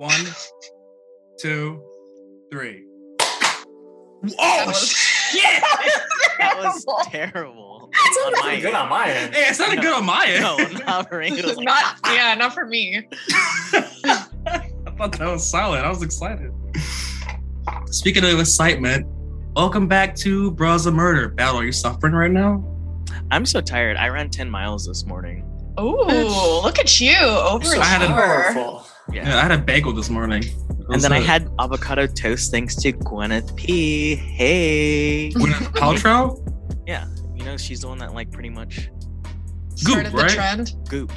One, two, three. Oh shit! That was terrible. on my Good on my end. Hey, it's not good on my end. No, not ring. It like, not yeah, not for me. I thought that was solid. I was excited. Speaking of excitement, welcome back to Bros of Murder. Battle, are you suffering right now? I'm so tired. I ran 10 miles this morning. Oh, look at you I had a- overachiever. Powerful. Yeah. Yeah, I had a bagel this morning. And then I uh, had avocado toast thanks to Gwyneth P. Hey. Gwyneth Paltrow. Yeah. You know, she's the one that like pretty much Started right? the trend. goop.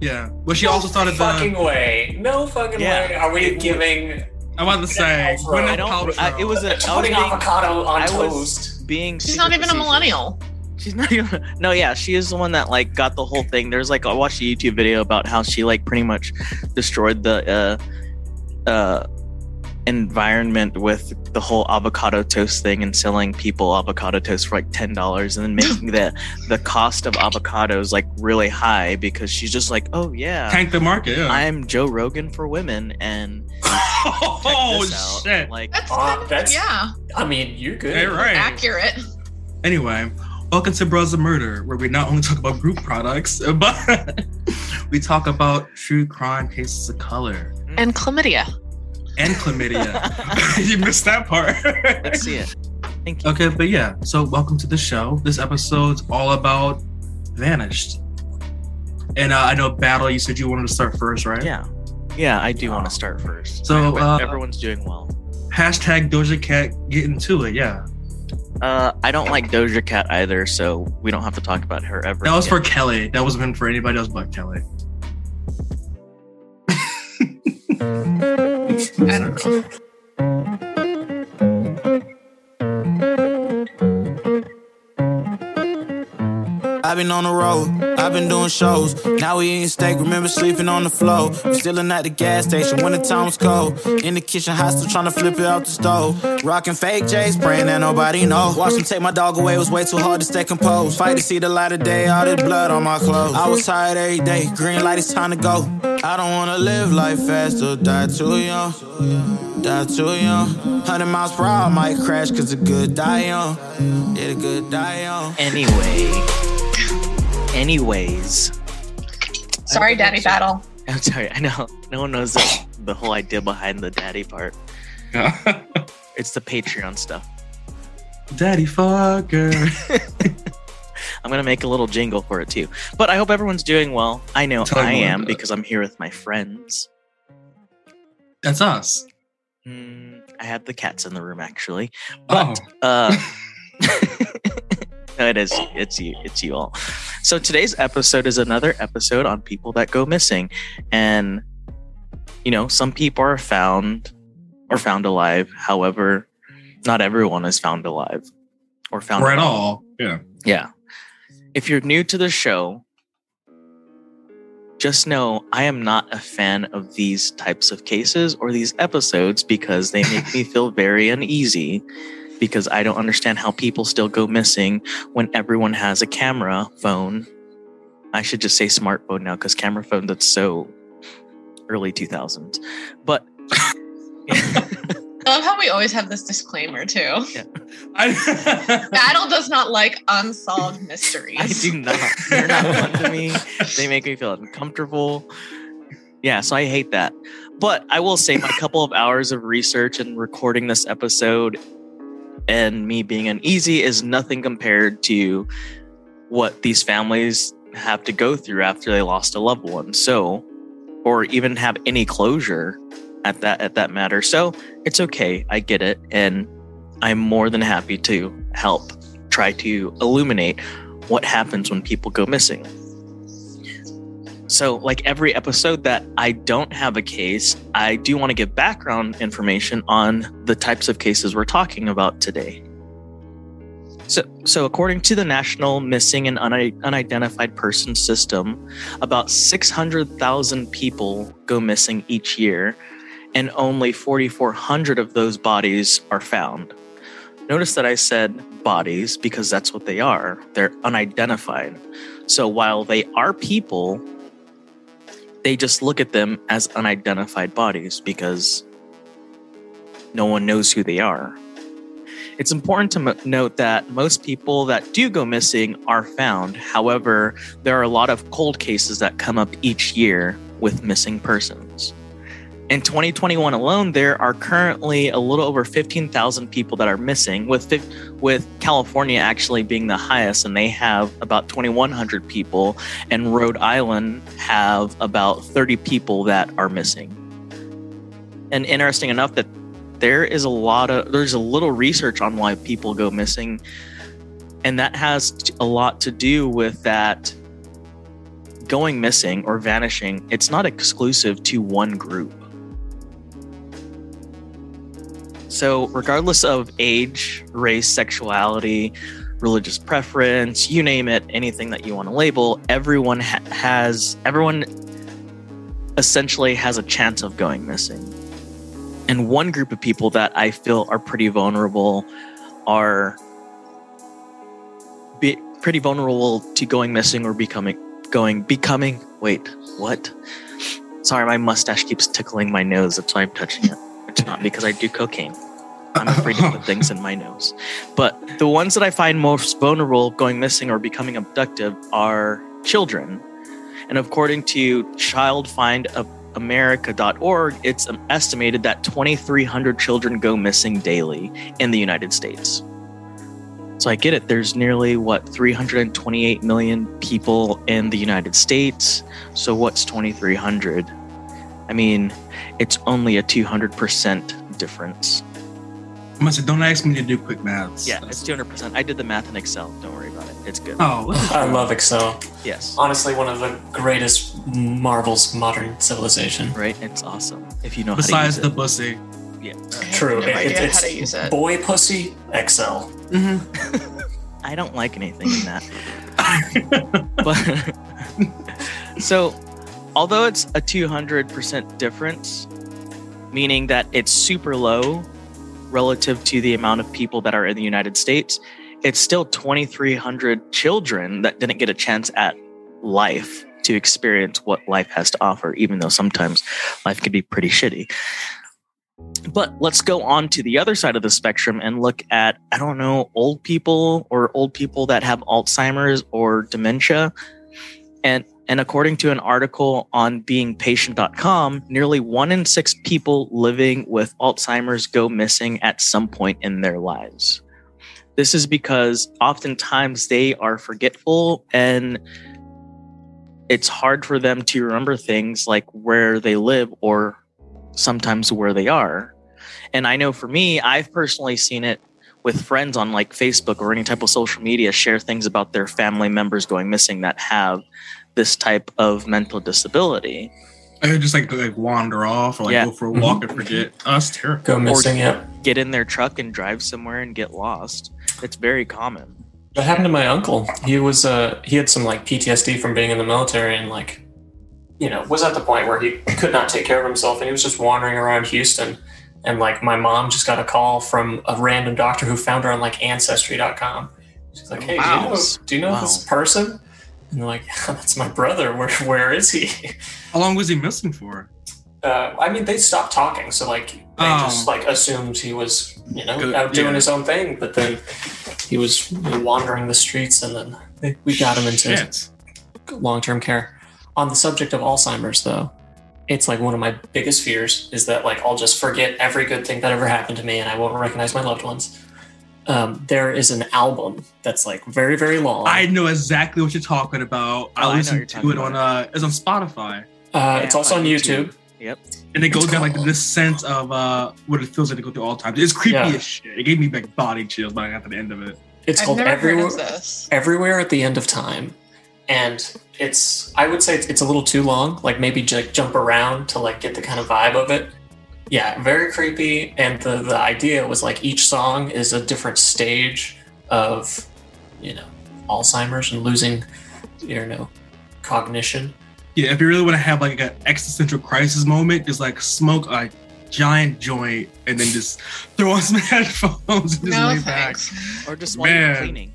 Yeah, well, she also started the. fucking way. No fucking Yeah. way. Are we giving I wanted to say Paltrow. I don't. I, it was a. I was putting being, avocado on I was toast? being She's not even a facetious. millennial. She's not even. No, yeah, she is the one that like got the whole thing. There's like I watched a YouTube video about how she like pretty much destroyed the uh uh environment with the whole avocado toast thing and selling people avocado toast for like ten dollars and then making the the cost of avocados like really high because she's just like, oh yeah, Tank the market. Yeah. I'm Joe Rogan for women and oh shit! Like That's, Uh, kind of- that's- yeah, I mean, you're good. Hey, right. accurate. Anyway, welcome to Bros of Murder, where we not only talk about goop products, but we talk about true crime cases of color And chlamydia. and chlamydia. you missed that part. let's see it. Thank you. Okay, but yeah, so welcome to the show. This episode's all about Vanished. And uh, I know Battle, you said you wanted to start first, right? Yeah. Yeah, I do want to start first. So, uh, everyone's doing well. Hashtag Doja Cat get into it, yeah. Uh, I don't like Doja Cat either, so we don't have to talk about her ever. That was for. Kelly. That wasn't meant for anybody else but Kelly. I don't know. I've been on the road, I've been doing shows. Now we eating steak, remember sleeping on the floor. We Stealing at the gas station when the time was cold. In the kitchen, hot still trying to flip it out the stove. Rocking fake J's, praying that nobody know. Watch them take my dog away, was way too hard to stay composed. Fight to see the light of day, all this blood on my clothes. I was tired every day, green light, it's time to go. I don't wanna live life fast or die too young. Die too young. 100 miles per hour, might crash, cause the good die young. Yeah, the good die young. Anyway. Anyways. Sorry, Daddy Battle. I'm sorry, I know. No one knows the, the whole idea behind the daddy part. It's the Patreon stuff. Daddy fucker. I'm gonna make a little jingle for it too. But I hope everyone's doing well. I know Tell I am because I'm here with my friends. That's us. Hmm, I have the cats in the room actually. But oh. Uh, no, it is. It's you. It's you all. So today's episode is another episode on people that go missing, and you know, some people are found or found alive. However, not everyone is found alive or found Or at alive. all. Yeah. Yeah. If you're new to the show, just know I am not a fan of these types of cases or these episodes because they make me feel very uneasy because I don't understand how people still go missing when everyone has a camera phone. I should just say smartphone now because camera phone that's so early 2000s. But I love how we always have this disclaimer too. I, Battle does not like unsolved mysteries. I do not. They're not fun to me. They make me feel uncomfortable. Yeah, so I hate that. But I will say, my couple of hours of research and recording this episode and me being uneasy is nothing compared to what these families have to go through after they lost a loved one. So, or even have any closure at that at that matter. So it's okay. I get it, and I'm more than happy to help try to illuminate what happens when people go missing. So, like every episode that I don't have a case, I do want to give background information on the types of cases we're talking about today. So, so according to the National Missing and Unidentified Person System, about 600,000 people go missing each year, and only 4,400 of those bodies are found. Notice that I said bodies because that's what they are. They're unidentified. So while they are people, they just look at them as unidentified bodies because no one knows who they are. It's important to m- note that most people that do go missing are found. However, there are a lot of cold cases that come up each year with missing persons. In 2021 alone, there are currently a little over 15,000 people that are missing, with with California actually being the highest, and they have about 2,100 people, and Rhode Island have about 30 people that are missing. And interesting enough that there is a lot of there's a little research on why people go missing, and that has a lot to do with that going missing or vanishing. It's not exclusive to one group. So, regardless of age, race, sexuality, religious preference, you name it, anything that you want to label, everyone ha- has, everyone essentially has a chance of going missing. And one group of people that I feel are pretty vulnerable are be, pretty vulnerable to going missing or becoming, going, becoming, wait, what? Sorry, my mustache keeps tickling my nose. That's why I'm touching it. It's not because I do cocaine. I'm afraid to put things in my nose. But the ones that I find most vulnerable going missing or becoming abductive are children. And according to childfindamerica.org, it's estimated that 2,300 children go missing daily in the United States. So I get it. There's nearly, what, 328 million people in the United States. So what's 2,300? I mean, it's only a 200% difference. I must say, don't ask me to do quick maths. Yeah, it's 200%. I did the math in Excel. Don't worry about it. It's good. Oh, I love Excel. Yes. Honestly, one of the greatest marvels of modern civilization. Right? It's awesome. If you know Besides how the to use pussy. it. Yeah. True. No It- it's how to use it. boy pussy Excel. Mm-hmm. I don't like anything in that. but so although it's a 200% difference meaning that it's super low relative to the amount of people that are in the united states it's still 2300 children that didn't get a chance at life to experience what life has to offer even though sometimes life can be pretty shitty. But let's go on to the other side of the spectrum and look at i don't know old people or old people that have alzheimer's or dementia. And and according to an article on beingpatient.com nearly one in six people living with alzheimer's go missing at some point in their lives this is because oftentimes they are forgetful and it's hard for them to remember things like where they live or sometimes where they are. And I know for me, I've personally seen it with friends on like Facebook or any type of social media share things about their family members going missing that have this type of mental disability. I could just like like wander off or like Yeah. go for a walk and forget. Oh, that's terrible. Go missing, yep. Get in their truck and drive somewhere and get lost. It's very common. That happened to my uncle. He was uh he had some like PTSD from being in the military and like you know, was at the point where he could not take care of himself and he was just wandering around Houston. And like my mom just got a call from a random doctor who found her on like ancestry.com. She's like, Hey, Wow. do you know do you know Wow. this person? And they're like, yeah, that's my brother. Where where is he? How long was he missing for? Uh, I mean, they stopped talking, so like they Oh. just like assumed he was, you know, Good, out doing yeah. his own thing. But then he was wandering the streets, and then they, we got him into long-term care. On the subject of Alzheimer's, though, it's like one of my biggest fears is that like I'll just forget every good thing that ever happened to me, and I won't recognize my loved ones. Um, there is an album that's like very, very long. I know exactly what you're talking about. Oh, I listen I what listened you're to talking it on uh, it's on Spotify, uh, it's also on YouTube. Yep. and it goes down like called- this sense of uh what it feels like to go through all times. It's creepy Yeah. as shit. It gave me like body chills by at the end of it. It's I've called Everywhere. heard of this. everywhere at the end of time and it's i would say it's, it's a little too long like maybe like jump around to like get the kind of vibe of it yeah very creepy and the the idea was like each song is a different stage of you know alzheimer's and losing you know cognition Yeah, if you really want to have like an existential crisis moment, just like smoke a giant joint and then just throw on some headphones and just No lay back. Or just while you're cleaning.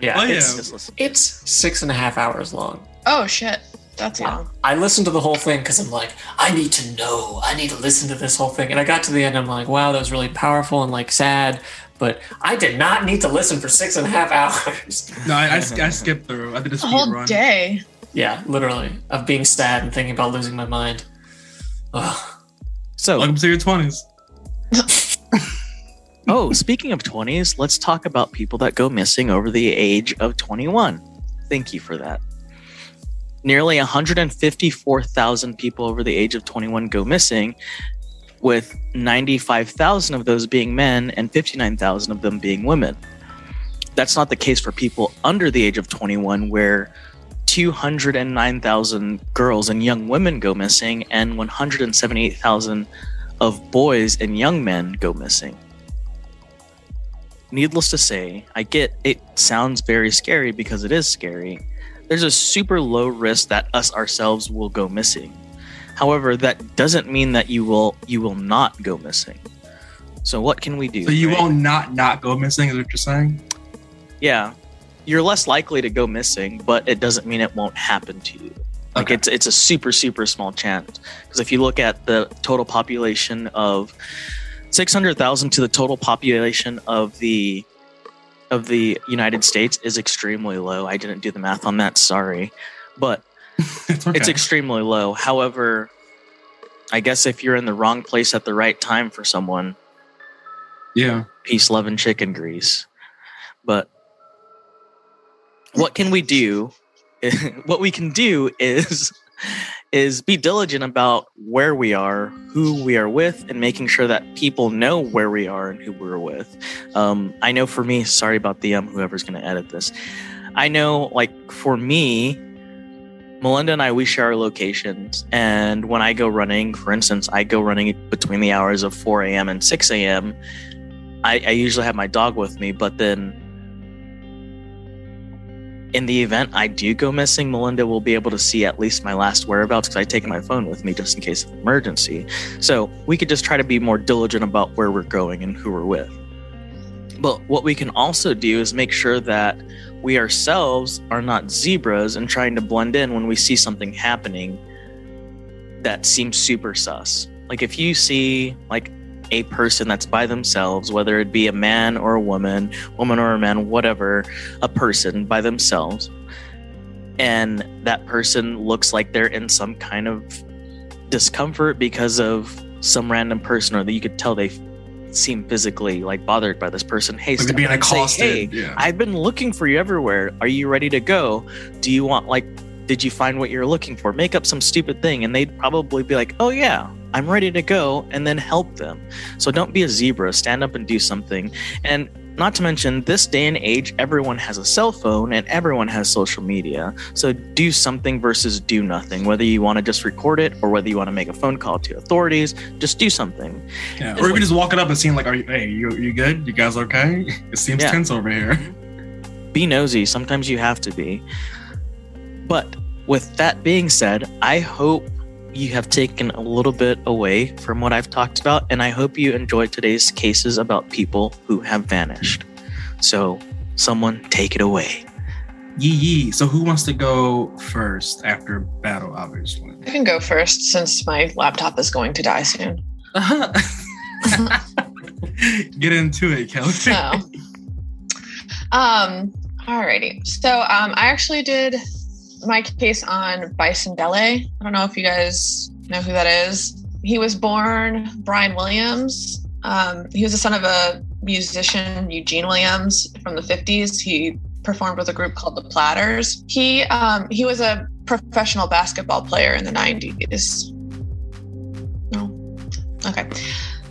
Yeah, Oh, yeah. Just listen. it's six and a half hours long Oh shit, that's Yeah. long. I listened to the whole thing because I'm like, I need to know. I need to listen to this whole thing. And I got to the end, I'm like, wow, that was really powerful and like sad. But I did not need to listen for six and a half hours. No, I, I, I skipped through. I did a A whole run. day. yeah, literally, of being sad and thinking about losing my mind. Ugh. So, Welcome to your twenties. oh, speaking of 20s, let's talk about people that go missing over the age of 21. Thank you for that. Nearly 154,000 people over the age of 21 go missing, with 95,000 of those being men and 59,000 of them being women. That's not the case for people under the age of 21, where 209,000 girls and young women go missing, and 178,000 of boys and young men go missing. Needless to say, I get it sounds very scary because it is scary. There's a super low risk that us ourselves will go missing. However, that doesn't mean that you will you will not go missing. So what can we do? So you right? won't not not go missing, is what you're saying? Yeah. You're less likely to go missing, but it doesn't mean it won't happen to you. Like Okay. it's it's a super super small chance because if you look at the total population of 600,000 to the total population of the of the United States is extremely low. I didn't do the math on that, sorry. But it's okay. it's extremely low. However, I guess if you're in the wrong place at the right time for someone, yeah. peace, love, and chicken grease. But what can we do? what we can do is is be diligent about where we are, who we are with, and making sure that people know where we are and who we're with. Um, I know for me, sorry about the um, whoever's going to edit this. I know, like for me, Melinda and I, we share our locations. And when I go running, for instance, I go running between the hours of 4 a.m. and 6 a.m. I, I usually have my dog with me, but then in the event I do go missing, Melinda will be able to see at least my last whereabouts because I take my phone with me just in case of emergency. So we could just try to be more diligent about where we're going and who we're with. But what we can also do is make sure that we ourselves are not zebras and trying to blend in when we see something happening that seems super sus. Like if you see like a person that's by themselves, whether it be a man or a woman, woman or a man, whatever, a person by themselves, and that person looks like they're in some kind of discomfort because of some random person, or that you could tell they seem physically like bothered by this person. Hey, Like being and say, accosted. hey, yeah. I've been looking for you everywhere. Are you ready to go? Do you want like did you find what you're looking for? Make up some stupid thing and they'd probably be like, "Oh yeah, I'm ready to go," and then help them. So don't be a zebra, stand up and do something. And not to mention this day and age everyone has a cell phone and everyone has social media. So do something versus do nothing. Whether you want to just record it or whether you want to make a phone call to authorities, just do something. yeah. Or even just walking up and seeing like, are you hey, you you good? You guys okay? It seems Yeah. tense over here. be nosy. Sometimes you have to be. But with that being said, I hope you have taken a little bit away from what I've talked about, and I hope you enjoyed today's cases about people who have vanished. So, someone take it away. Yee yee. So who wants to go first after battle? Obviously. I can go first since my laptop is going to die soon. Get into it, Kelly. So, um, alrighty. So, um, I actually did my case on Bison Dele. I don't know if you guys know who that is. He was born Brian Williams. Um, he was the son of a musician, Eugene Williams, from the 50s. He performed with a group called the Platters. He um, he was a professional basketball player in the 90s. No, okay.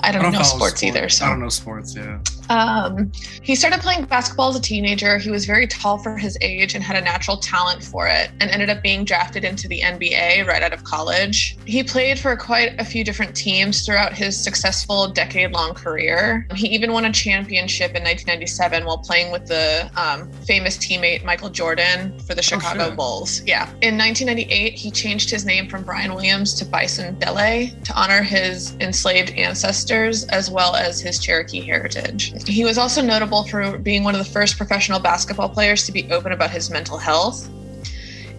I don't, know follow sports, either. So I don't know sports. Yeah. Um, he started playing basketball as a teenager. He was very tall for his age and had a natural talent for it, and ended up being drafted into the NBA right out of college. He played for quite a few different teams throughout his successful decade long career. He even won a championship in 1997 while playing with the um, famous teammate Michael Jordan for the Chicago shit. Bulls. Yeah. In 1998, he changed his name from Brian Williams to Bison Dele to honor his enslaved ancestors as well as his Cherokee heritage. He was also notable for being one of the first professional basketball players to be open about his mental health.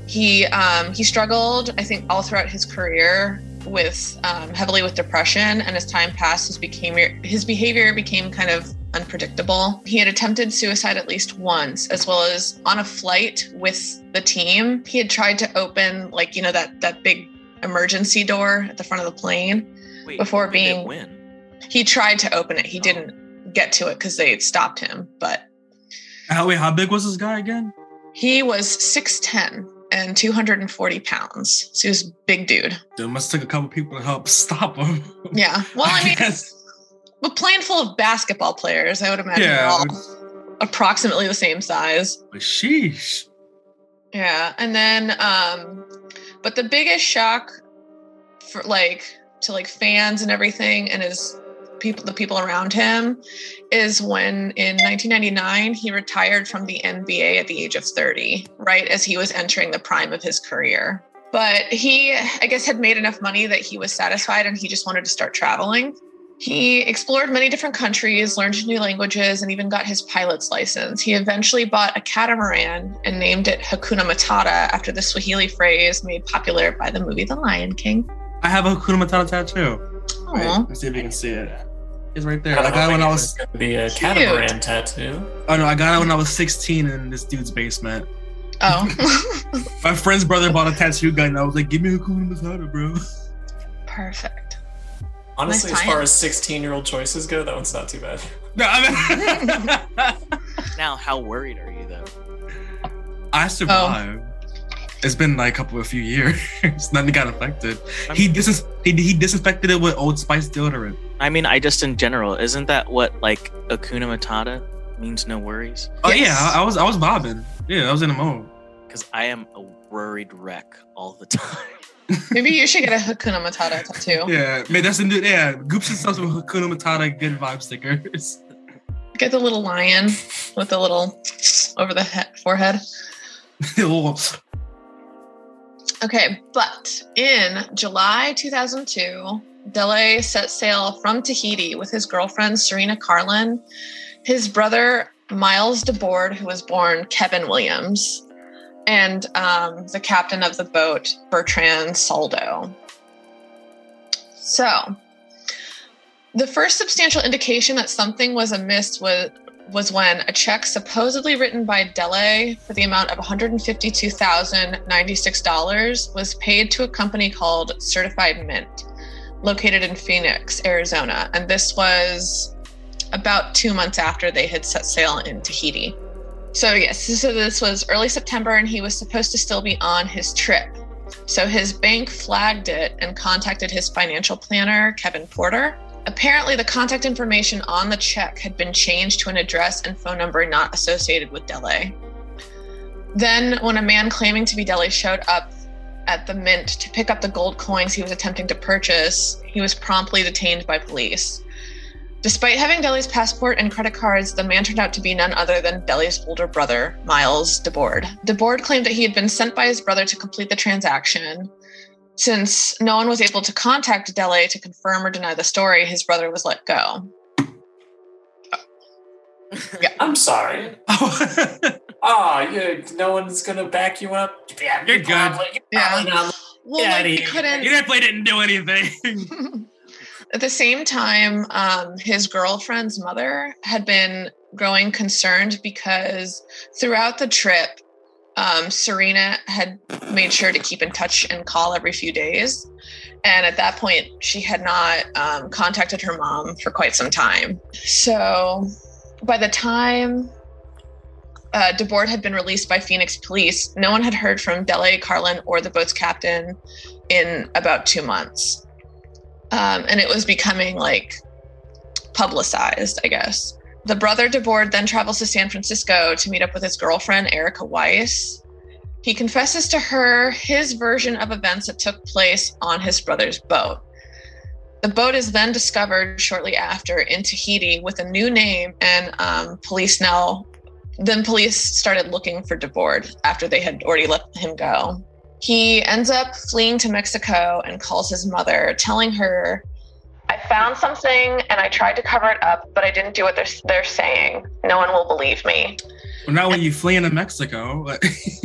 He um, he struggled, I think, all throughout his career with um, heavily with depression, and as time passed, his became his behavior became kind of unpredictable. He had attempted suicide at least once, as well as on a flight with the team. He had tried to open like you know that that big emergency door at the front of the plane. Wait, Before being- He tried to open it. He Oh. didn't get to it because they stopped him. But How wait? How big was this guy again? he was 6'10 and 240 pounds. So he was a big dude. It must take a couple people to help stop him. Yeah. Well, I mean, guess. a plane full of basketball players, I would imagine yeah. all approximately the same size. But sheesh. Yeah. And then, um, but the biggest shock for like to like fans and everything and his people, the people around him is when in 1999 he retired from the NBA at the age of 30, right as he was entering the prime of his career. But he, I guess, had made enough money that he was satisfied and he just wanted to start traveling. He explored many different countries, learned new languages, and even got his pilot's license. He eventually bought a catamaran and named it Hakuna Matata after the Swahili phrase made popular by the movie The Lion King. I have a Hakuna Matata tattoo. Wait, Aw. let's see if you can see it. It's right there. I I got it when I was. was going be a catamaran tattoo. Oh no, I got it when I was 16 in this dude's basement. Oh, My friend's brother bought a tattoo gun. And I was like, "Give me a Hakuna Matata, bro." perfect. Honestly, Nice as far as 16 year old choices go, that one's not too bad. No, I mean, Now, how worried are you though? I oh. survived. It's been like a couple of few years. Nothing got affected. I He mean, dis he, he disinfected it with Old Spice deodorant. I mean, I just in general, isn't that what like Hakuna Matata means? No worries. Oh Yes. yeah, I, I was I was bobbing. Yeah, I was in a mode. Because I am a worried wreck all the time. Maybe you should get a Hakuna Matata tattoo. Yeah, man, that's a new. Yeah, Goops and stuff with Hakuna Matata good vibe stickers. Get the little lion with the little over the he- forehead. Little- Okay, but in July 2002, Dele set sail from Tahiti with his girlfriend Serena Karlan, his brother Miles Dabord, who was born Kevin Williams, and um, the captain of the boat Bertrand Saldo. So, the first substantial indication that something was amiss was was when a check supposedly written by Dele for the amount of $152,096 was paid to a company called Certified Mint, located in Phoenix, Arizona. And this was about two months after they had set sail in Tahiti. So, yes, so this was early September, and he was supposed to still be on his trip. So, his bank flagged it and contacted his financial planner, Kevin Porter. Apparently, the contact information on the check had been changed to an address and phone number not associated with Dele. Then, when a man claiming to be Dele showed up at the mint to pick up the gold coins he was attempting to purchase, he was promptly detained by police. Despite having Dele's passport and credit cards, the man turned out to be none other than Dele's older brother, Miles Dabord. Dabord claimed that he had been sent by his brother to complete the transaction. Since no one was able to contact Dele to confirm or deny the story, his brother was let go. Yeah. I'm sorry. Oh, Oh, you, no one's gonna back you up. Yeah, You're good. probably- you're Yeah. probably not. Well, Get like outta he couldn't. you definitely didn't do anything. At the same time, um, his girlfriend's mother had been growing concerned because throughout the trip, um, Serena had made sure to keep in touch and call every few days. And at that point, she had not um, contacted her mom for quite some time. So by the time uh, Dabord had been released by Phoenix police, no one had heard from Dele, Karlan, or the boat's captain in about two months um, and it was becoming like publicized, I guess. The brother Dabord then travels to San Francisco to meet up with his girlfriend, Erica Weiss. He confesses to her his version of events that took place on his brother's boat. The boat is then discovered shortly after in Tahiti with a new name, and um, police now. Then police started looking for Dabord after they had already let him go. He ends up fleeing to Mexico and calls his mother, telling her, I found something and I tried to cover it up, but I didn't do what they're, they're saying. No one will believe me. well, now when you flee into Mexico,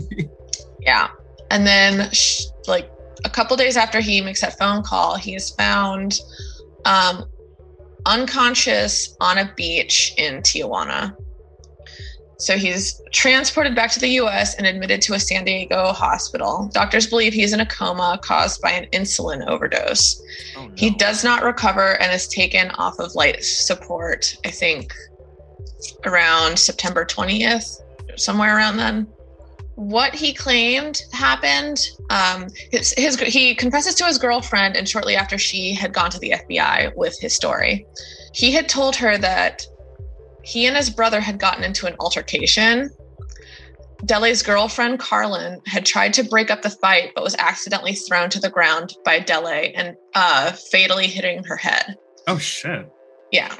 Yeah. And then, sh- like, a couple days after he makes that phone call, he is found um, unconscious on a beach in Tijuana. So he's transported back to the US and admitted to a San Diego hospital. Doctors believe he's in a coma caused by an insulin overdose. Oh, no. He does not recover and is taken off of life support, I think around September 20th, somewhere around then. What he claimed happened, um, his, his he confesses to his girlfriend, and shortly after she had gone to the FBI with his story, he had told her that he and his brother had gotten into an altercation. Dele's girlfriend, Karlan, had tried to break up the fight, but was accidentally thrown to the ground by Dele and uh, fatally hitting her head. oh shit. Yeah.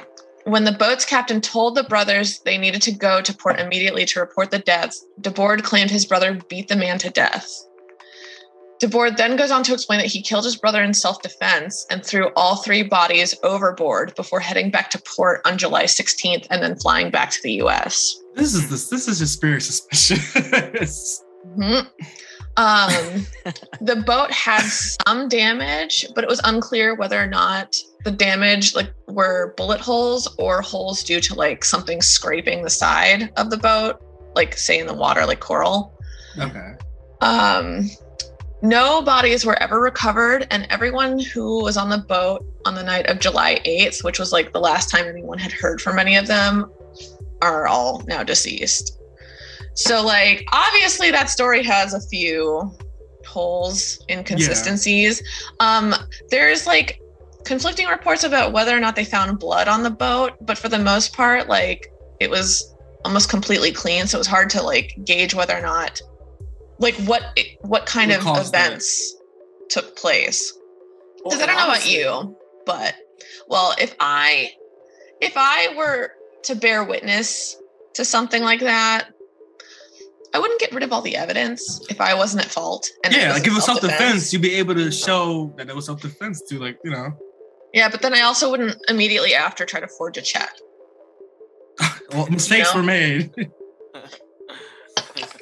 When the boat's captain told the brothers they needed to go to port immediately to report the deaths, Dabord claimed his brother beat the man to death. Dabord then goes on to explain that he killed his brother in self defense and threw all three bodies overboard before heading back to port on July 16th and then flying back to the US. This is this. This is just very suspicious. Mhm. Um, the boat had some damage, but it was unclear whether or not the damage like were bullet holes or holes due to like something scraping the side of the boat, like say in the water, like coral. okay. Um, no bodies were ever recovered, and everyone who was on the boat on the night of July 8th, which was like the last time anyone had heard from any of them, are all now deceased. So, like, obviously, that story has a few holes, inconsistencies. Um, there's like conflicting reports about whether or not they found blood on the boat, but for the most part, like, it was almost completely clean. So it was hard to like gauge whether or not like what what kind What of caused it? events took place because Well, i don't know about you but well if i if i were to bear witness to something like that i wouldn't get rid of all the evidence if i wasn't at fault and yeah, like if it was self defense, self-defense. you'd be able to show that it was self defense to like you know. yeah but then i also wouldn't immediately after try to forge a check Well, mistakes know? were made.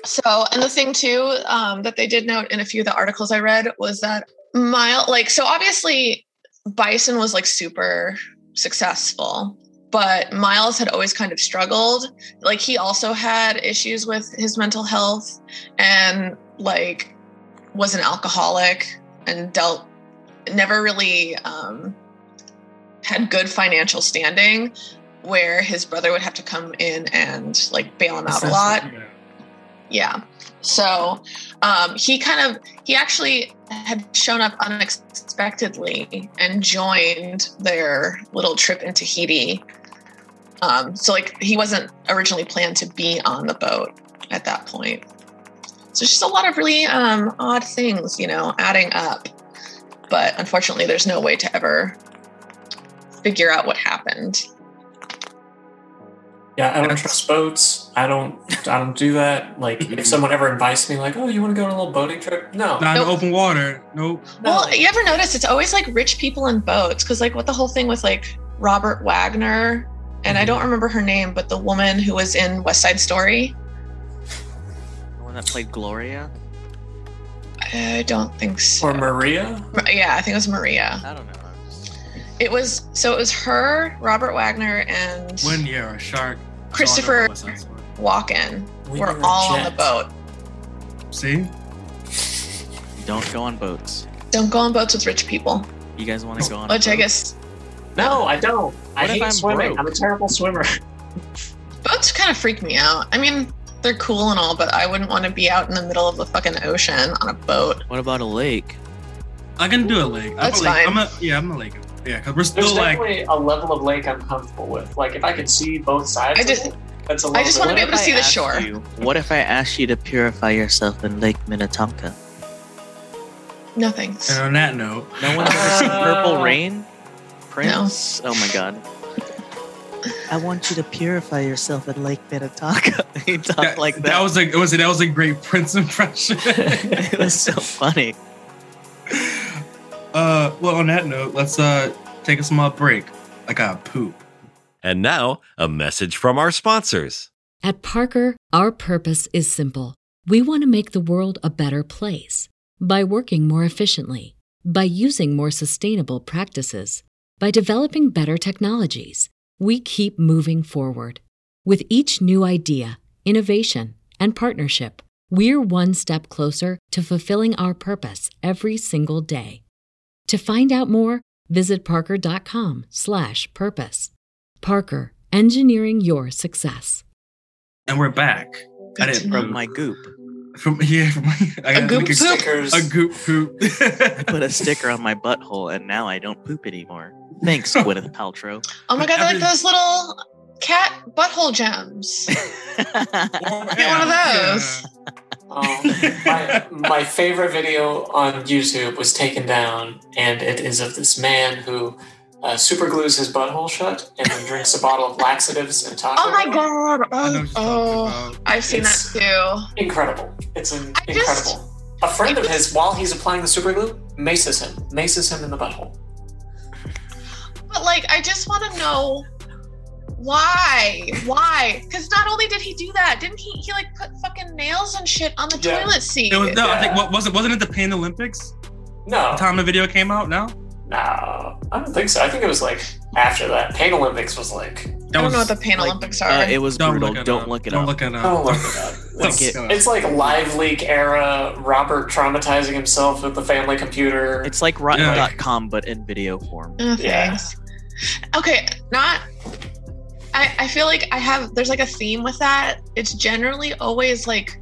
So, and the thing too um, that they did note in a few of the articles I read was that Miles, like, so obviously Bison was like super successful, but Miles had always kind of struggled. Like, he also had issues with his mental health and like was an alcoholic and dealt, never really um, had good financial standing where his brother would have to come in and like bail him out a lot Yeah. so um, he kind of he actually had shown up unexpectedly and joined their little trip in tahiti um, so like he wasn't originally planned to be on the boat at that point. So just a lot of really um, odd things you know adding up. But unfortunately there's no way to ever figure out what happened Yeah, I don't trust boats. I don't. I don't do that. Like, if mm-hmm. someone ever invites me, like, "Oh, you want to go on a little boating trip?" No. Not in Nope. open water. Nope. Well, you ever notice it's always like rich people in boats? Because like what the whole thing with like Robert Wagner and I mm-hmm. don't remember her name, but the woman who was in West Side Story. The one that played Gloria. I don't think so. Or Maria? yeah, I think it was Maria. I don't know. It was so it was her, Robert Wagner, and When you're a shark. Christopher What's that? Walken We were were all on the boat. See? Don't go on boats. Don't go on boats with rich people. You guys want to go on? Which a I boat? guess No, I don't. I What if hate I'm swimming. broke? I'm a terrible swimmer. boats kind of freak me out. I mean, they're cool and all, but I wouldn't want to be out in the middle of the fucking ocean on a boat. What about a lake? I can do a lake. I'm That's a lake. fine. I'm a, yeah, I'm a lake. Yeah, because we're There's like. definitely a level of lake I'm comfortable with. Like if I could see both sides, I of just- it, that's a little I just wanna be able to see I the shore. you- what if I asked you to purify yourself in Lake Minnetonka? No thanks. And on that note, No one's ever seen Purple Uh, Rain? Prince? Oh my god. I want you to purify yourself in Lake Minnetonka. he talked that, like that that. was a it was that was a great Prince impression. it was so funny. Uh, well, on that note, let's uh take a small break. I got poop. And now, a message from our sponsors. At Parker, our purpose is simple. We want to make the world a better place by working more efficiently, by using more sustainable practices, by developing better technologies. We keep moving forward. With each new idea, innovation, and partnership, we're one step closer to fulfilling our purpose every single day. To find out more, visit parker.com/purpose. Parker, engineering your success. And we're back. I Good to didn't. From my goop. from yeah. From, I gotta goop a, poop? stickers. a goop poop. I put a sticker on my butthole and now I don't poop anymore. Thanks, Gwyneth Paltrow. Oh my god, they're like those little cat butthole gems. Get one of those. Um, my, my favorite video on YouTube was taken down, and it is of this man who uh, super glues his butthole shut and then drinks a bottle of laxatives and Taco Oh my Bell. god. I know Oh, oh. I've seen It's- that too. Incredible. It's an, I just- incredible. A friend of his, while he's applying the super glue, maces him. Maces him in the butthole. But like, I just want to know why, why? Because not only did he do that, didn't he? He like put fucking nails and shit on the Yeah. toilet seat. It was, no, I think Yeah. what was it? Wasn't it the Pain Olympics? No, The time the video came out? No, no, I don't think so. I think it was like after that. Pain Olympics was like, I don't know what the Pain like, Olympics are. Uh, it was Don't brutal. look it Don't up. look it Don't up. look it up. oh, look it up. Look It's, it up. it's like live leak era. Robert traumatizing himself with the family computer. It's like rotten.com, but in video form. Oh, Yeah. thanks. Okay, not. I, I feel like I have. There's like a theme with that. It's generally always like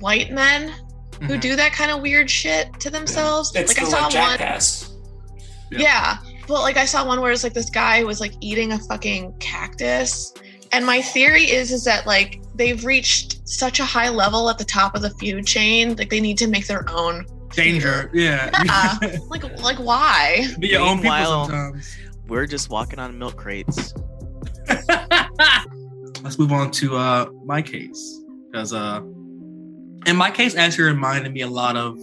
white men who Mhm. do that kind of weird shit to themselves. it's like I the saw like one. jackass. Yeah. Yeah. But like I saw one where it's like this guy was like eating a fucking cactus. And my theory is is that like they've reached such a high level at the top of the food chain, like they need to make their own danger. Yeah. Yeah. like like why? Be your own people sometimes. We're just walking on milk crates. Let's move on to uh my case because uh in my case actually reminded me a lot of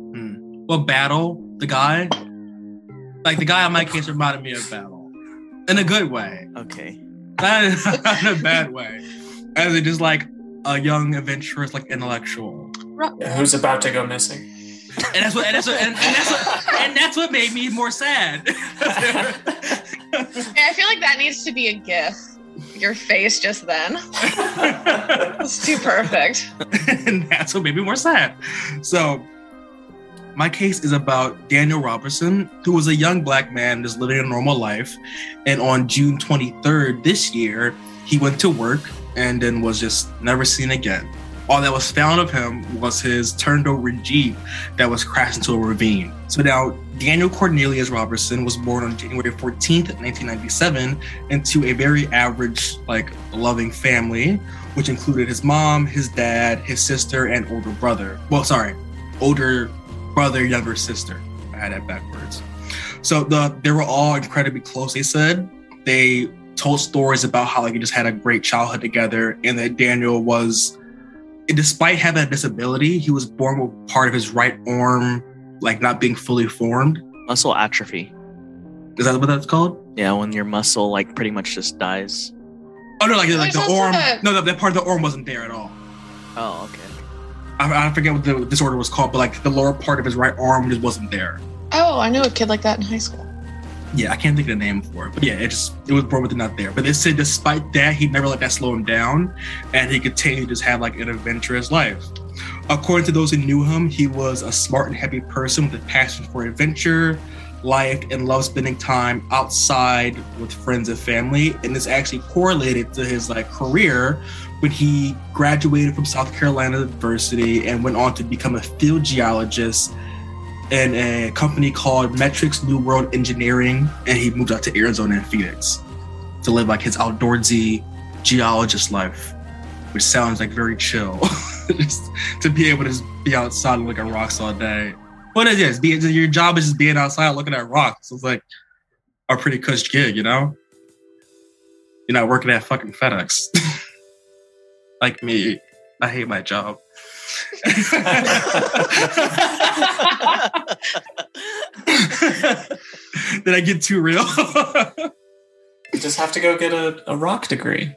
hmm, well battle the guy like the guy in my case reminded me of battle in a good way Okay. not in, a bad way as it just like a young adventurous like intellectual Who's about to go missing? And that's what and that's what and, and that's what and that's what made me more sad And I feel like that needs to be a gif. Your face just then. It's too perfect. and that's what made me more sad. So, my case is about Daniel Robertson, who was a young black man just living a normal life. And on June 23rd this year, he went to work and then was just never seen again. All that was found of him was his turned over Jeep that was crashed into a ravine. So now, Daniel Cornelius Robertson was born on January 14th, 1997, into a very average, like, loving family which included his mom, his dad, his sister, and older brother. Well, sorry, older brother, younger sister. I had that backwards. So the they were all incredibly close. They said they told stories about how like they just had a great childhood together, and that Daniel was, despite having a disability, he was born with part of his right arm like not being fully formed. Muscle atrophy. Is that what that's called? Yeah, when your muscle like pretty much just dies. Oh no, like like the arm. that- No, no, that part of the arm wasn't there at all. Oh, okay. I, I forget what the disorder was called, but like the lower part of his right arm just wasn't there. Oh, I knew a kid like that in high school. Yeah, I can't think of the name for it, but yeah, it just it was born with it not there. But they said despite that, he never let that slow him down, and he continued to just have like an adventurous life. According to those who knew him, he was a smart and happy person with a passion for adventure, life, and love spending time outside with friends and family. And this actually correlated to his like career when he graduated from South Carolina University and went on to become a field geologist in a company called Matrix New World Engineering, and he moved out to Arizona and Phoenix to live like his outdoorsy geologist life, which sounds like very chill. just to be able to be outside and look at rocks all day. What it is, be, your job is just being outside looking at rocks. It's like a pretty cush gig, you know? You're not working at fucking FedEx. like me. I hate my job. Did I get too real? You just have to go get a, a rock degree.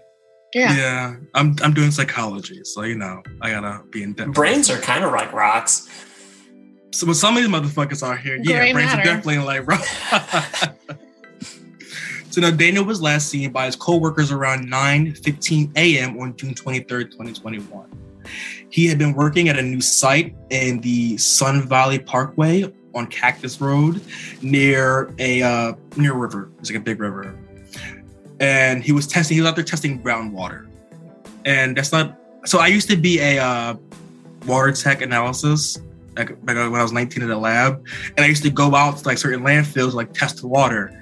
Yeah. yeah, I'm I'm doing psychology, so you know I gotta be in depth. Brains are kind of like rocks. So with some of these motherfuckers out here, yeah, brains matter. are definitely like rough. so now Daniel was last seen by his co-workers around 9:15 a.m. on June 23rd, 2021. He had been working at a new site in the Sun Valley Parkway on Cactus Road near a uh, near river. It's like a big river. And he was testing, he was out there testing groundwater. And that's not so I used to be a uh, water tech analysis like when I was 19 in the lab, and I used to go out to like certain landfills, like test the water.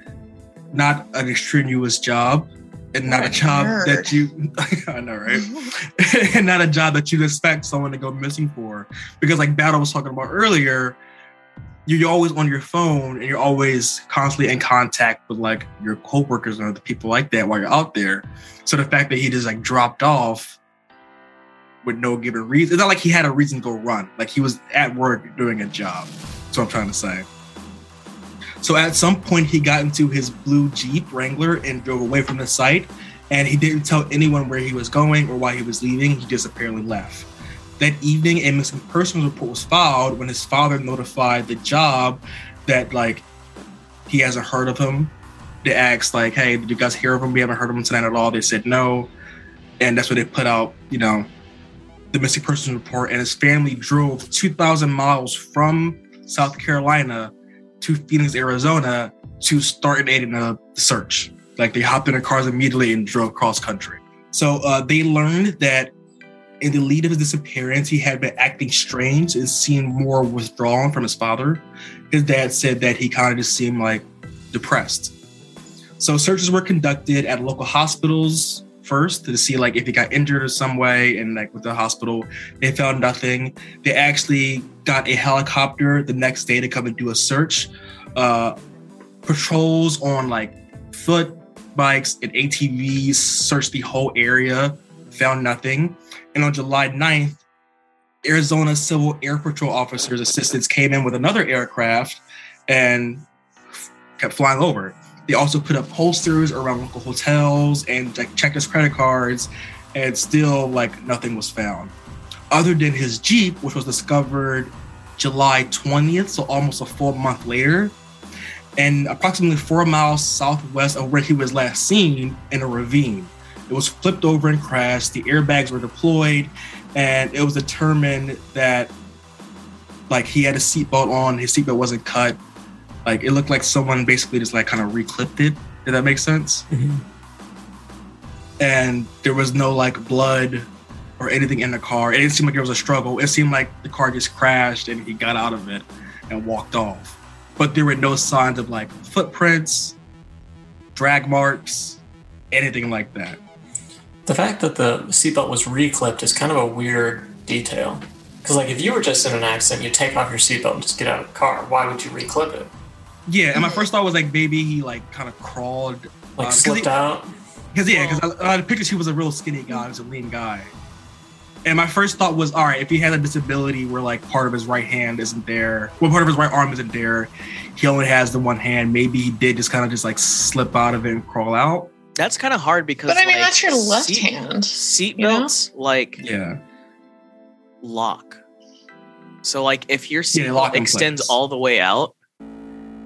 Not an extraneous job, and not a a job nerd. that you. I know, right? and not a job that you'd expect someone to go missing for, because like Battle was talking about earlier, you're always on your phone and you're always constantly in contact with like your coworkers and other people like that while you're out there. So the fact that he just like dropped off with no given reason. It's not like he had a reason to go run. Like he was at work doing a job. That's what I'm trying to say. So at some point he got into his blue Jeep Wrangler and drove away from the site. And he didn't tell anyone where he was going or why he was leaving. He just apparently left. That evening, a missing persons report was filed when his father notified the job that like he hasn't heard of him. They asked like, "Hey, did you guys hear of him? We haven't heard of him tonight at all." They said no, and that's when they put out, you know, the missing persons report. And his family drove 2,000 miles from South Carolina to Phoenix, Arizona, to start aiding the search. Like they hopped in their cars immediately and drove cross country. So uh, they learned that in the lead of his disappearance, he had been acting strange and seemed more withdrawn from his father. His dad said that he kind of just seemed like depressed. So searches were conducted at local hospitals first to see like if he got injured or some way, and like with the hospital, they found nothing. They actually got a helicopter the next day to come and do a search. Uh, patrols on like foot bikes and ATVs searched the whole area, found nothing. And on July 9th, Arizona Civil Air Patrol officers' assistants came in with another aircraft and kept flying over. They also put up posters around local hotels and like checked his credit cards, and still like nothing was found. Other than his Jeep, which was discovered July 20th, so almost a full month later, and approximately four miles southwest of where he was last seen in a ravine. It was flipped over and crashed. The airbags were deployed, and it was determined that like he had a seatbelt on, his seatbelt wasn't cut. Like it looked like someone basically just like kind of reclipped it. Did that make sense? Mm-hmm. And there was no like blood or anything in the car. It didn't seem like it was a struggle. It seemed like the car just crashed and he got out of it and walked off. But there were no signs of like footprints, drag marks, anything like that. The fact that the seatbelt was reclipped is kind of a weird detail. Because, like, if you were just in an accident, you take off your seatbelt and just get out of the car. Why would you reclip it? Yeah, and my first thought was like maybe he like kind of crawled, Like, Uh, slipped he- out? because yeah, because I, I pictures he was a real skinny guy, he was a lean guy. And my first thought was, all right, if he has a disability where like part of his right hand isn't there, well, part of his right arm isn't there, he only has the one hand. Maybe he did just kind of just like slip out of it and crawl out. That's kind of hard because. But I mean, like, that's your left hand seat- hand. Seatbelts like Yeah. lock. So like if your Yeah, lock seatbelt in extends place. all the way out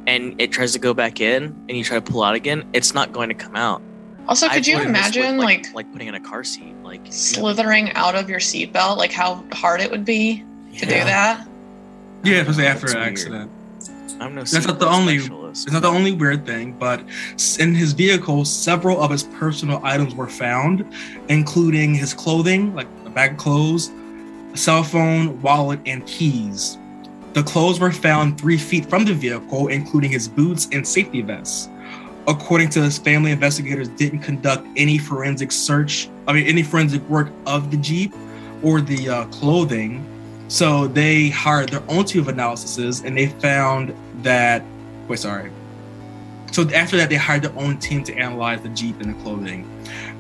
and it tries to go back in and you try to pull out again, it's not going to come out. Also, could I've you learned with, imagine like, like putting in a car seat, like slithering out of your seatbelt? Like how hard it would be to do that? Yeah, especially after That's an weird. accident. I'm no That's not the seatbelt only- specialist. It's not the only weird thing, but in his vehicle, several of his personal items were found, including his clothing, like a bag of clothes, a cell phone, wallet, and keys. The clothes were found three feet from the vehicle, including his boots and safety vests. According to his family, investigators didn't conduct any forensic search, I mean, any forensic work of the Jeep or the uh, clothing. So they hired their own team of analysis and they found that Wait, sorry. So after that, they hired their own team to analyze the Jeep and the clothing.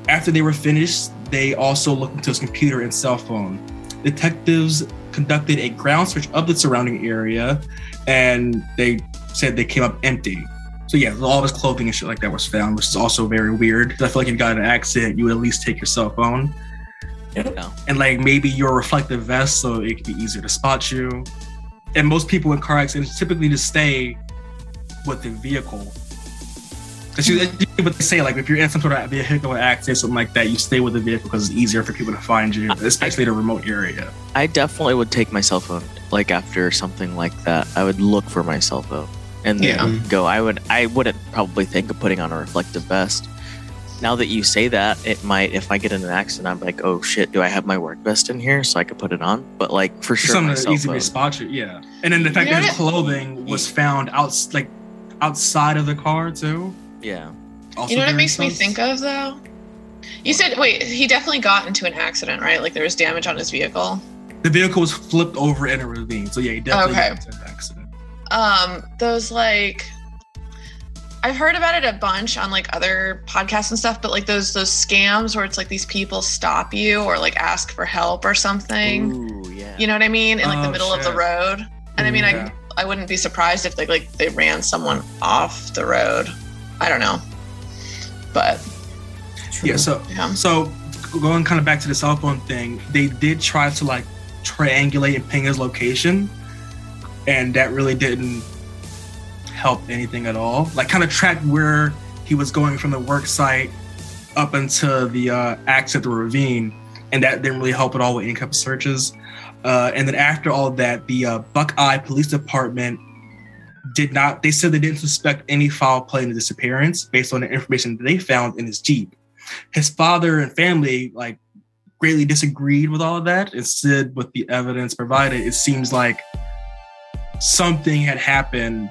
After they were finished, they also looked into his computer and cell phone. Detectives conducted a ground search of the surrounding area, and they said they came up empty. So yeah, all of his clothing and shit like that was found, which is also very weird. I feel like if you got an accident, you would at least take your cell phone Yeah. and like maybe your reflective vest so it could be easier to spot you. And most people in car accidents typically just stay with the vehicle. That's usually what they say. Like if you're in some sort of vehicle accident, something like that, you stay with the vehicle because it's easier for people to find you, especially in a remote area. I definitely would take my cell phone like after something like that. I would look for my cell phone and then Yeah. go. I would I wouldn't probably think of putting on a reflective vest. Now that you say that, it might if I get in an accident, I'm like, oh shit, do I have my work vest in here so I could put it on? But like for sure, something that's easy phone. to uh, spot you. Yeah, and then the fact You know that his clothing was found out like outside of the car too. Yeah. Also You know what it very makes me think of though? You said wait, he definitely got into an accident, right? Like there was damage on his vehicle. The vehicle was flipped over in a ravine, so yeah, he definitely Okay. got into an accident. Um, those like I've heard about it a bunch on like other podcasts and stuff, but like those those scams where it's like these people stop you or like ask for help or something. Ooh, yeah. You know what I mean? In like the Oh, middle of the road. And I mean Yeah. I I wouldn't be surprised if they like they ran someone off the road. I don't know. But Yeah, so yeah. So going kind of back to the cell phone thing, they did try to like triangulate and ping his location, and that really didn't help anything at all. Like kind of track where he was going from the work site up into the uh, accident, the ravine, and that didn't really help at all with any kind of searches. Uh, and then after all that, the uh, Buckeye Police Department did not. They said they didn't suspect any foul play in the disappearance based on the information that they found in his Jeep his father and family like greatly disagreed with all of that Instead, with the evidence provided it seems like something had happened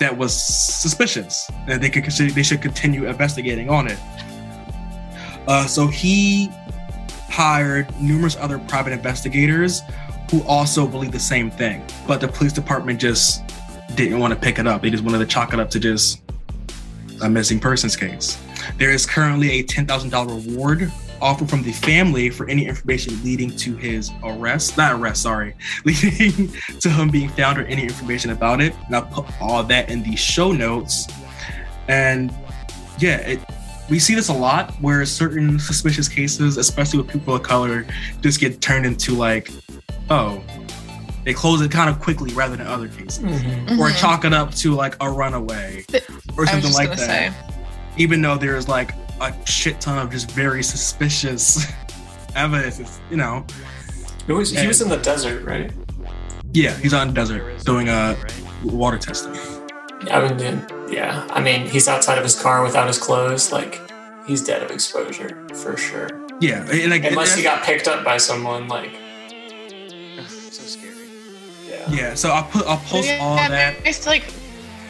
that was suspicious and they could consider they should continue investigating on it. Uh, so he hired numerous other private investigators who also believed the same thing but the police department just didn't want to pick it up. They just wanted to chalk it up to just a missing persons case. There is currently a $10,000 reward offered from the family for any information leading to his arrest. Not arrest, sorry. Leading to him being found or any information about it. And I'll put all that in the show notes. And yeah, it, we see this a lot where certain suspicious cases, especially with people of color, just get turned into like, oh, they close it kind of quickly rather than other cases. Mhm. Or Mhm. chalk it up to like a runaway But or I was something just like that say. even though there's like a shit ton of just very suspicious evidence, it's, you know. He was, he was in the desert, right? Yeah, he's on the desert doing uh, water testing. I mean, yeah. I mean, he's outside of his car without his clothes. Like, he's dead of exposure for sure. Yeah, and like, Unless he got picked up by someone, like, so scary. yeah. yeah. So I'll put I'll post Yeah, all that. It's like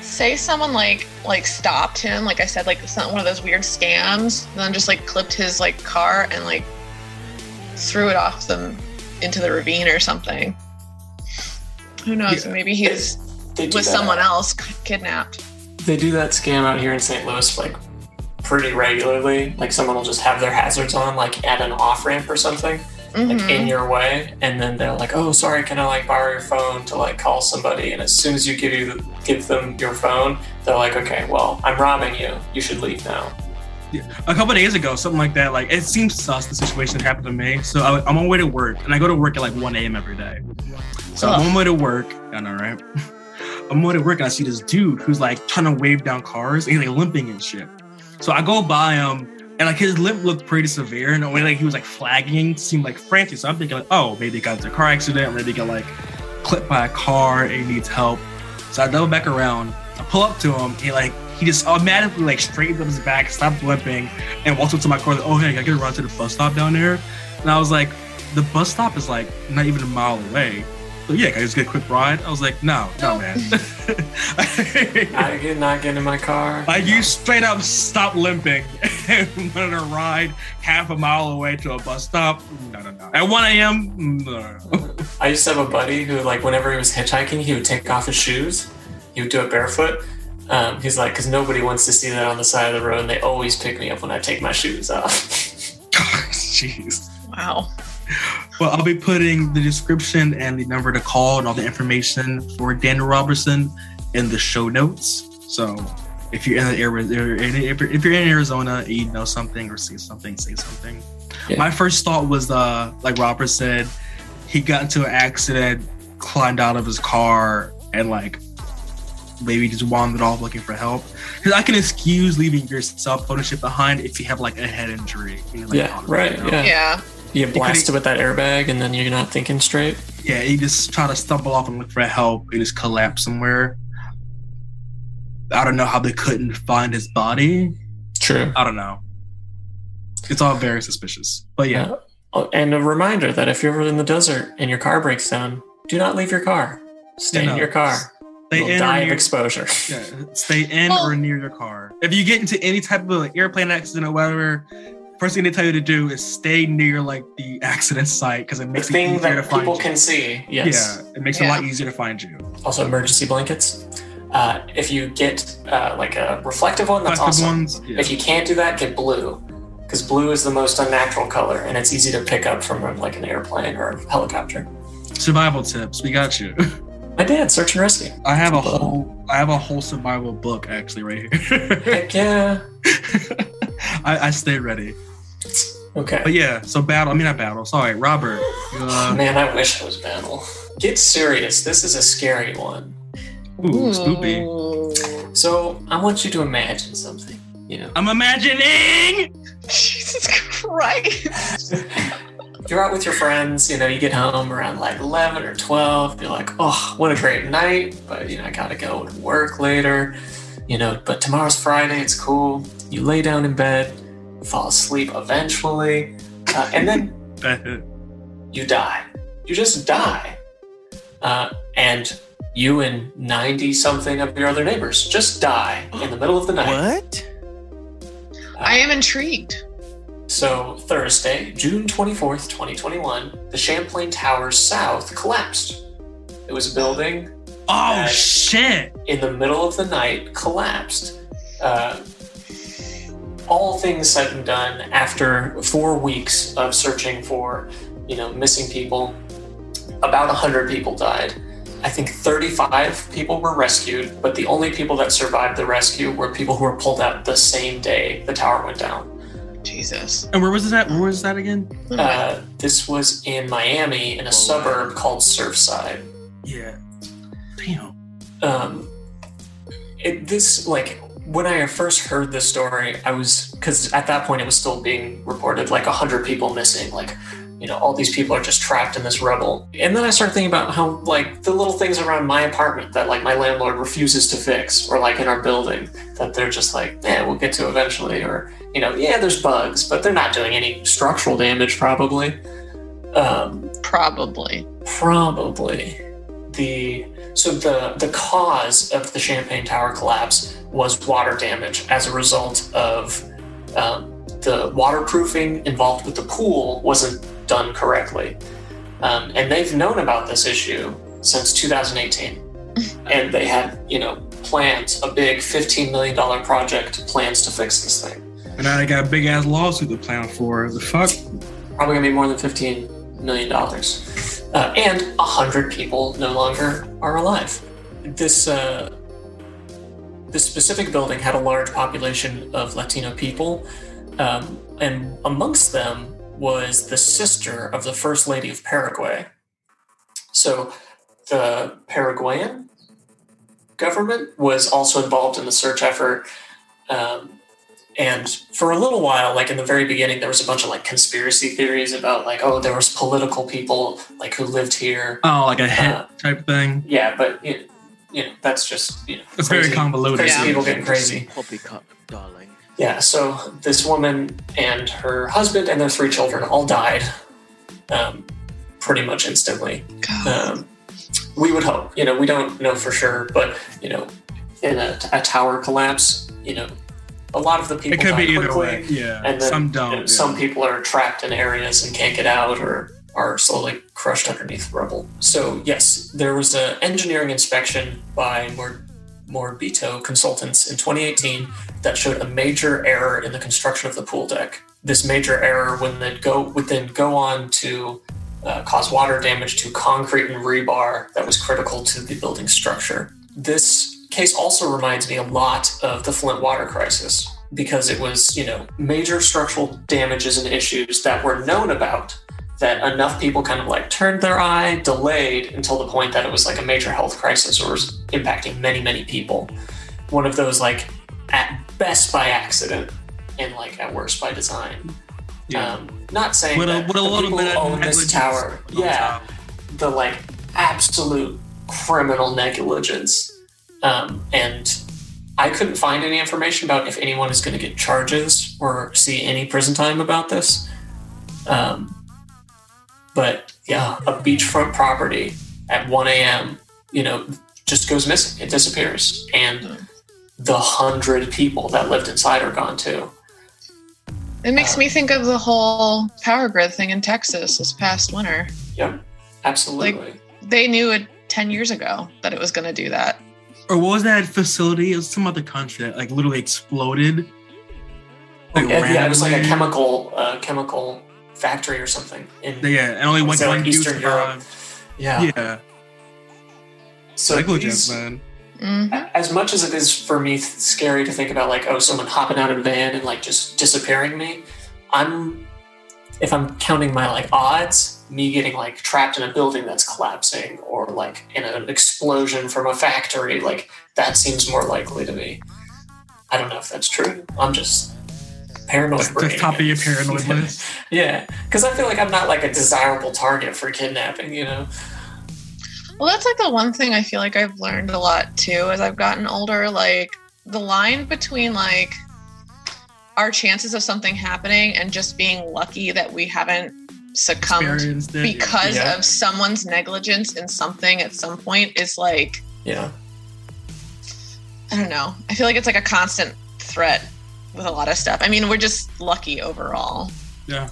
say someone like like stopped him, like I said, like some, one of those weird scams, and then just like clipped his like car and like threw it off them into the ravine or something. Who knows? Yeah. Maybe he's with that- someone else kidnapped. They do that scam out here in St. Louis like pretty regularly. Like someone will just have their hazards on, like at an off ramp or something, like in Mhm. your way, and then they're like, "Oh, sorry, can I like borrow your phone to like call somebody?" And as soon as you give you give them your phone, they're like, "Okay, well, I'm robbing you. You should leave now." a couple days ago, something like that. Like it seems sus. The situation happened to me. So I, I'm on my way to work, and I go to work at like 1 a.m. every day. So I'm on my way to work. I know, right? I'm on my way to work, and I see this dude who's like trying to wave down cars, and he's like limping and shit. So I go by him, and like his limp looked pretty severe, and the way like he was like flagging seemed like frantic. So I'm thinking like, oh, maybe he got into a car accident, maybe he got like clipped by a car and he needs help. So I double back around, I pull up to him, and like he just automatically like straightened up his back, stopped limping, and walked up to my car. Like, oh hey, I gotta run to the bus stop down there. And I was like, the bus stop is like not even a mile away. So yeah, can I just get a quick ride? I was like, no, no, man. I get not get in my car. Like you straight up stop limping and wanted to ride half a mile away to a bus stop. No, no, no. At 1 a.m. No. I used to have a buddy who, like, whenever he was hitchhiking, he would take off his shoes. He would do it barefoot. Um, he's like, because nobody wants to see that on the side of the road, and they always pick me up when I take my shoes off. Jeez. Wow. Well, I'll be putting the description and the number to call and all the information for Daniel Robertson in the show notes. So if you're in the area, if you're in Arizona and you know something or see something, say something. Yeah. My first thought was, uh, like Robert said, he got into an accident, climbed out of his car, and like maybe just wandered off looking for help. Because I can excuse leaving your cell phone and shit behind if you have like a head injury. You know, like, Yeah, right, you know? yeah. Yeah. You get blasted with that airbag, and then you're not thinking straight. Yeah, he just try to stumble off and look for help and just collapse somewhere. I don't know how they couldn't find his body. True. I don't know. It's all very suspicious. But yeah, uh, Oh, and a reminder that if you're ever in the desert and your car breaks down, do not leave your car. Stay Yeah, in no. your car. stay You'll in die or of exposure. yeah, stay in Well- or near your car. If you get into any type of like, airplane accident or whatever, first thing they tell you to do is stay near like the accident site because it The makes it thing easier to find people you. can see. Yes. Yeah, it makes it a lot easier to find you. Also, emergency blankets. Uh, if you get uh, like a reflective one, that's Plastic awesome. ones. Yeah. If you can't do that, get blue. Because blue is the most unnatural color, and it's easy to pick up from like an airplane or a helicopter. Survival tips. We got you. My dad, search and rescue. I have a whole I have a whole survival book actually right here. Heck yeah. I, I stay ready. Okay. But yeah, so battle. I mean not battle. Sorry, Robert. Uh, Man, I wish it was battle. Get serious. This is a scary one. ooh, spoopy. Ooh. So I want you to imagine something. You know, I'm imagining. Jesus Christ. you're out with your friends. You know, you get home around like 11 or 12. You're like, oh, what a great night. But you know, I gotta go to work later. You know, but tomorrow's Friday. It's cool. You lay down in bed, fall asleep eventually, uh, and then you die. You just die. Uh, and you and 90 something of your other neighbors just die in the middle of the night. What? I am intrigued. So, Thursday, June 24th, 2021, the Champlain Towers South collapsed. It was a building oh Uh, shit! in the middle of the night, collapsed. Uh, all things said and done, after four weeks of searching for, you know, missing people, about 100 people died. I think 35 people were rescued, but the only people that survived the rescue were people who were pulled out the same day the tower went down. Jesus. And where was this at? Where was that again? Uh, this was in Miami in a suburb called Surfside. Yeah. Damn. Um, it, this like when I first heard this story, I was because at that point it was still being reported like hundred people missing, like you know all these people are just trapped in this rubble. And then I started thinking about how like the little things around my apartment that like my landlord refuses to fix, or like in our building that they're just like, yeah, we'll get to eventually, or you know, yeah, there's bugs, but they're not doing any structural damage probably. Um, Probably. Probably. The so the the cause of the Champlain Tower collapse was water damage as a result of um, the waterproofing involved with the pool wasn't done correctly, um, and they've known about this issue since 2018, and they had you know plans a big 15 million dollar project plans to fix this thing. And now they got a big ass lawsuit to plan for. The fuck? Probably gonna be more than 15 million dollars, uh, and a hundred people no longer are alive. This uh, this specific building had a large population of Latino people, um, and amongst them was the sister of the first lady of Paraguay. So, the Paraguayan government was also involved in the search effort. Um, and for a little while, like in the very beginning, there was a bunch of like conspiracy theories about like, oh, there was political people like who lived here. Oh, like a hit Uh, type thing. Yeah, but you know, you know that's just you know It's very convoluted. Crazy Yeah. people getting crazy. Poppycock, darling. Yeah, so this woman and her husband and their three children all died um, pretty much instantly. Um, we would hope, you know, we don't know for sure, but, you know, in a, a tower collapse, you know, a lot of the people It could die be either quickly, way. Yeah. and then Some don't. know, yeah. some people are trapped in areas and can't get out or are slowly crushed underneath rubble. So yes, there was an engineering inspection by Mor- Morabito Consultants in 2018 that showed a major error in the construction of the pool deck. This major error would then go would then go on to uh, cause water damage to concrete and rebar that was critical to the building structure. This case also reminds me a lot of the Flint water crisis because it was, you know, major structural damages and issues that were known about that enough people kind of like turned their eye, delayed until the point that it was like a major health crisis or was impacting many, many people. One of those like at best by accident and like at worst by design. Yeah. Um, not saying with a, that with a little people bit own this tower, yeah, top. the like absolute criminal negligence. Um, and I couldn't find any information about if anyone is going to get charges or see any prison time about this. Um, but yeah, a beachfront property at 1 a.m., you know, just goes missing. It disappears. And the hundred people that lived inside are gone too. It makes me think of the whole power grid thing in Texas this past winter. Yep, absolutely. They knew it 10 years ago that it was going to do that. Or what was that facility? It was some other country that like literally exploded. Like, yeah, yeah, it was like a chemical uh, chemical factory or something. In, Yeah, and only one, Was one like, dude Eastern Europe? survived. yeah. Yeah, So negligence, these- man. hmm as much as it is for me scary to think about like oh someone hopping out of a van and like just disappearing me i'm if i'm counting my like odds me getting like trapped in a building that's collapsing or like in an explosion from a factory like that seems more likely to me i don't know if that's true i'm just paranoid That's the brain. top of your paranoid list. yeah because i feel like i'm not like a desirable target for kidnapping you know Well, that's like the one thing I feel like I've learned a lot too as I've gotten older. Like the line between like our chances of something happening and just being lucky that we haven't succumbed it. because Yeah. of someone's negligence in something at some point is like yeah I don't know. I feel like it's like a constant threat with a lot of stuff. I mean, we're just lucky overall. Yeah.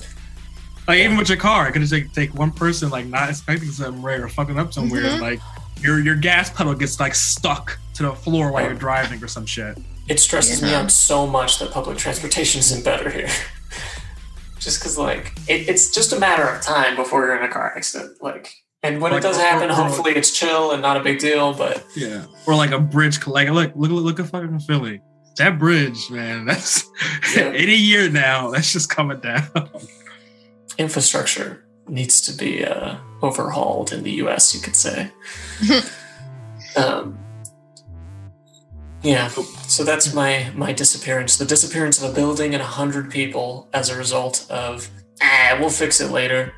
Like even with your car, it could just take, take one person like not expecting something right or fucking up somewhere. Mhm. Like your your gas pedal gets like stuck to the floor while you're driving or some shit. it stresses me out so much that public transportation isn't better here. just because, like, it, it's just a matter of time before you're in a car accident. Like, and when Like, it does happen, or- or- hopefully it's chill and not a big deal. But Yeah. Or like a bridge. Like look look look at fucking Philly. That bridge, man. That's Yeah. in year now. That's just coming down. infrastructure needs to be uh, overhauled in the U.S. You could say. um, yeah, so that's my my disappearance. The disappearance of a building and a hundred people as a result of ah, we'll fix it later.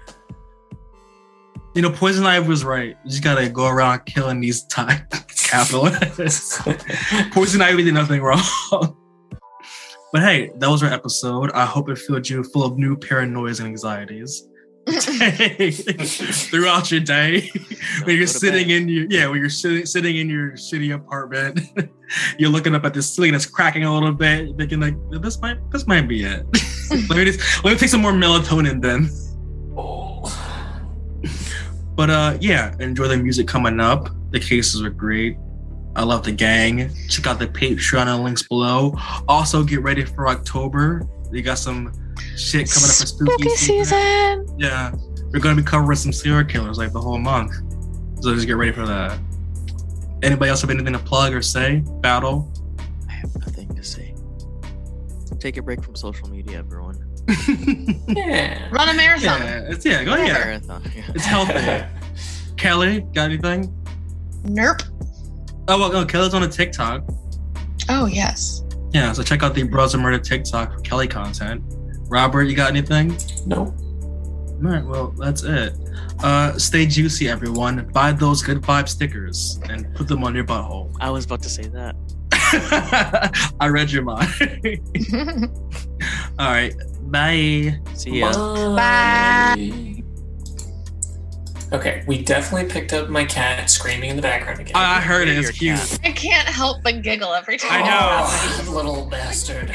You know, Poison Ivy was right. You just gotta go around killing these time capitalists. Poison Ivy did nothing wrong. But hey, that was our episode. I hope it filled you full of new paranoias and anxieties throughout your day. when you're sitting bed. in your yeah, when you're sitting sitting in your shitty apartment, you're looking up at the ceiling that's cracking a little bit, thinking like this might this might be it. let me just let me take some more melatonin then. Oh. But uh yeah, enjoy the music coming up. The cases are great. I love the gang. Check out the Patreon and links below. Also get ready for October. We got some shit coming up for spooky, season. Yeah. we're gonna be covering some serial killers like the whole month. So just get ready for that. Anybody else have anything to plug or say? Battle. I have nothing to say. Take a break from social media, everyone. Yeah. Run a marathon. yeah, it's yeah, go yeah. Marathon. yeah. It's healthy. Kelly, got anything? Nerp. Oh well, no, Kelly's on a TikTok. Oh yes. Yeah, so check out the Bros and Murder TikTok for Kelly content. Robert, you got anything? No. All right, well, that's it. Uh, stay juicy, everyone. Buy those good vibe stickers and put them on your butthole. I was about to say that. I read your mind. All right, bye. See ya. Bye. Okay, we definitely picked up my cat screaming in the background again. I, I heard it. It's Your cute. cat. I can't help but giggle every time. I know. Oh, little bastard.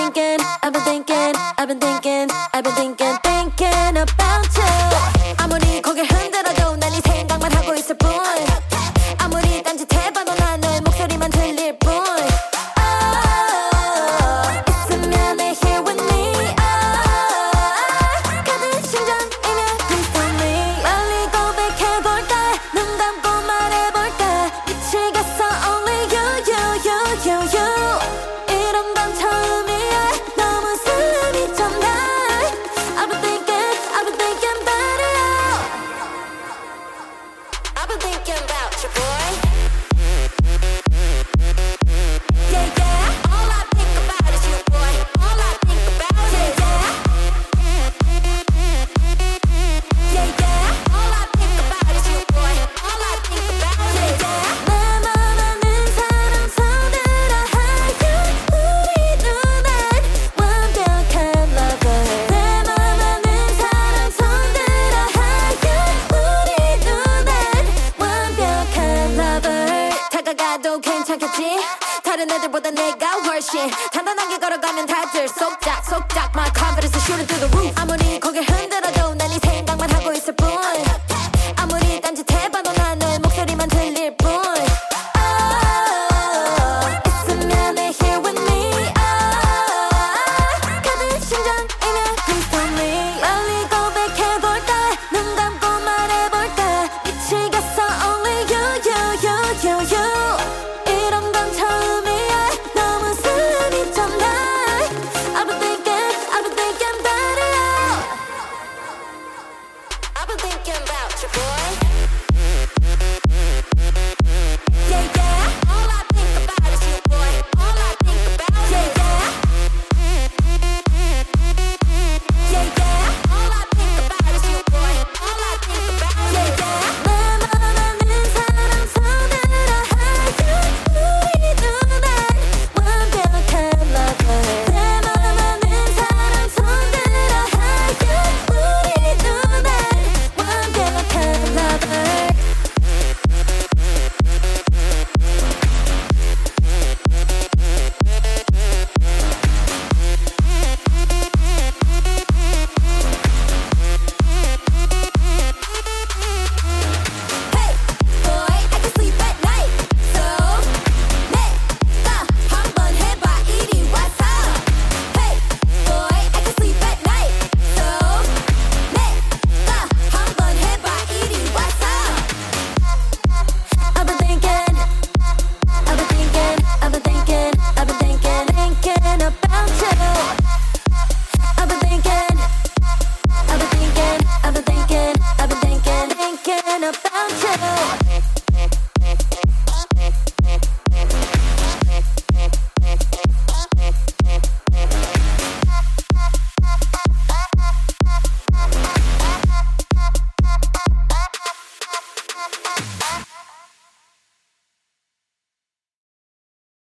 thinking, I've been thinking, I've been thinking,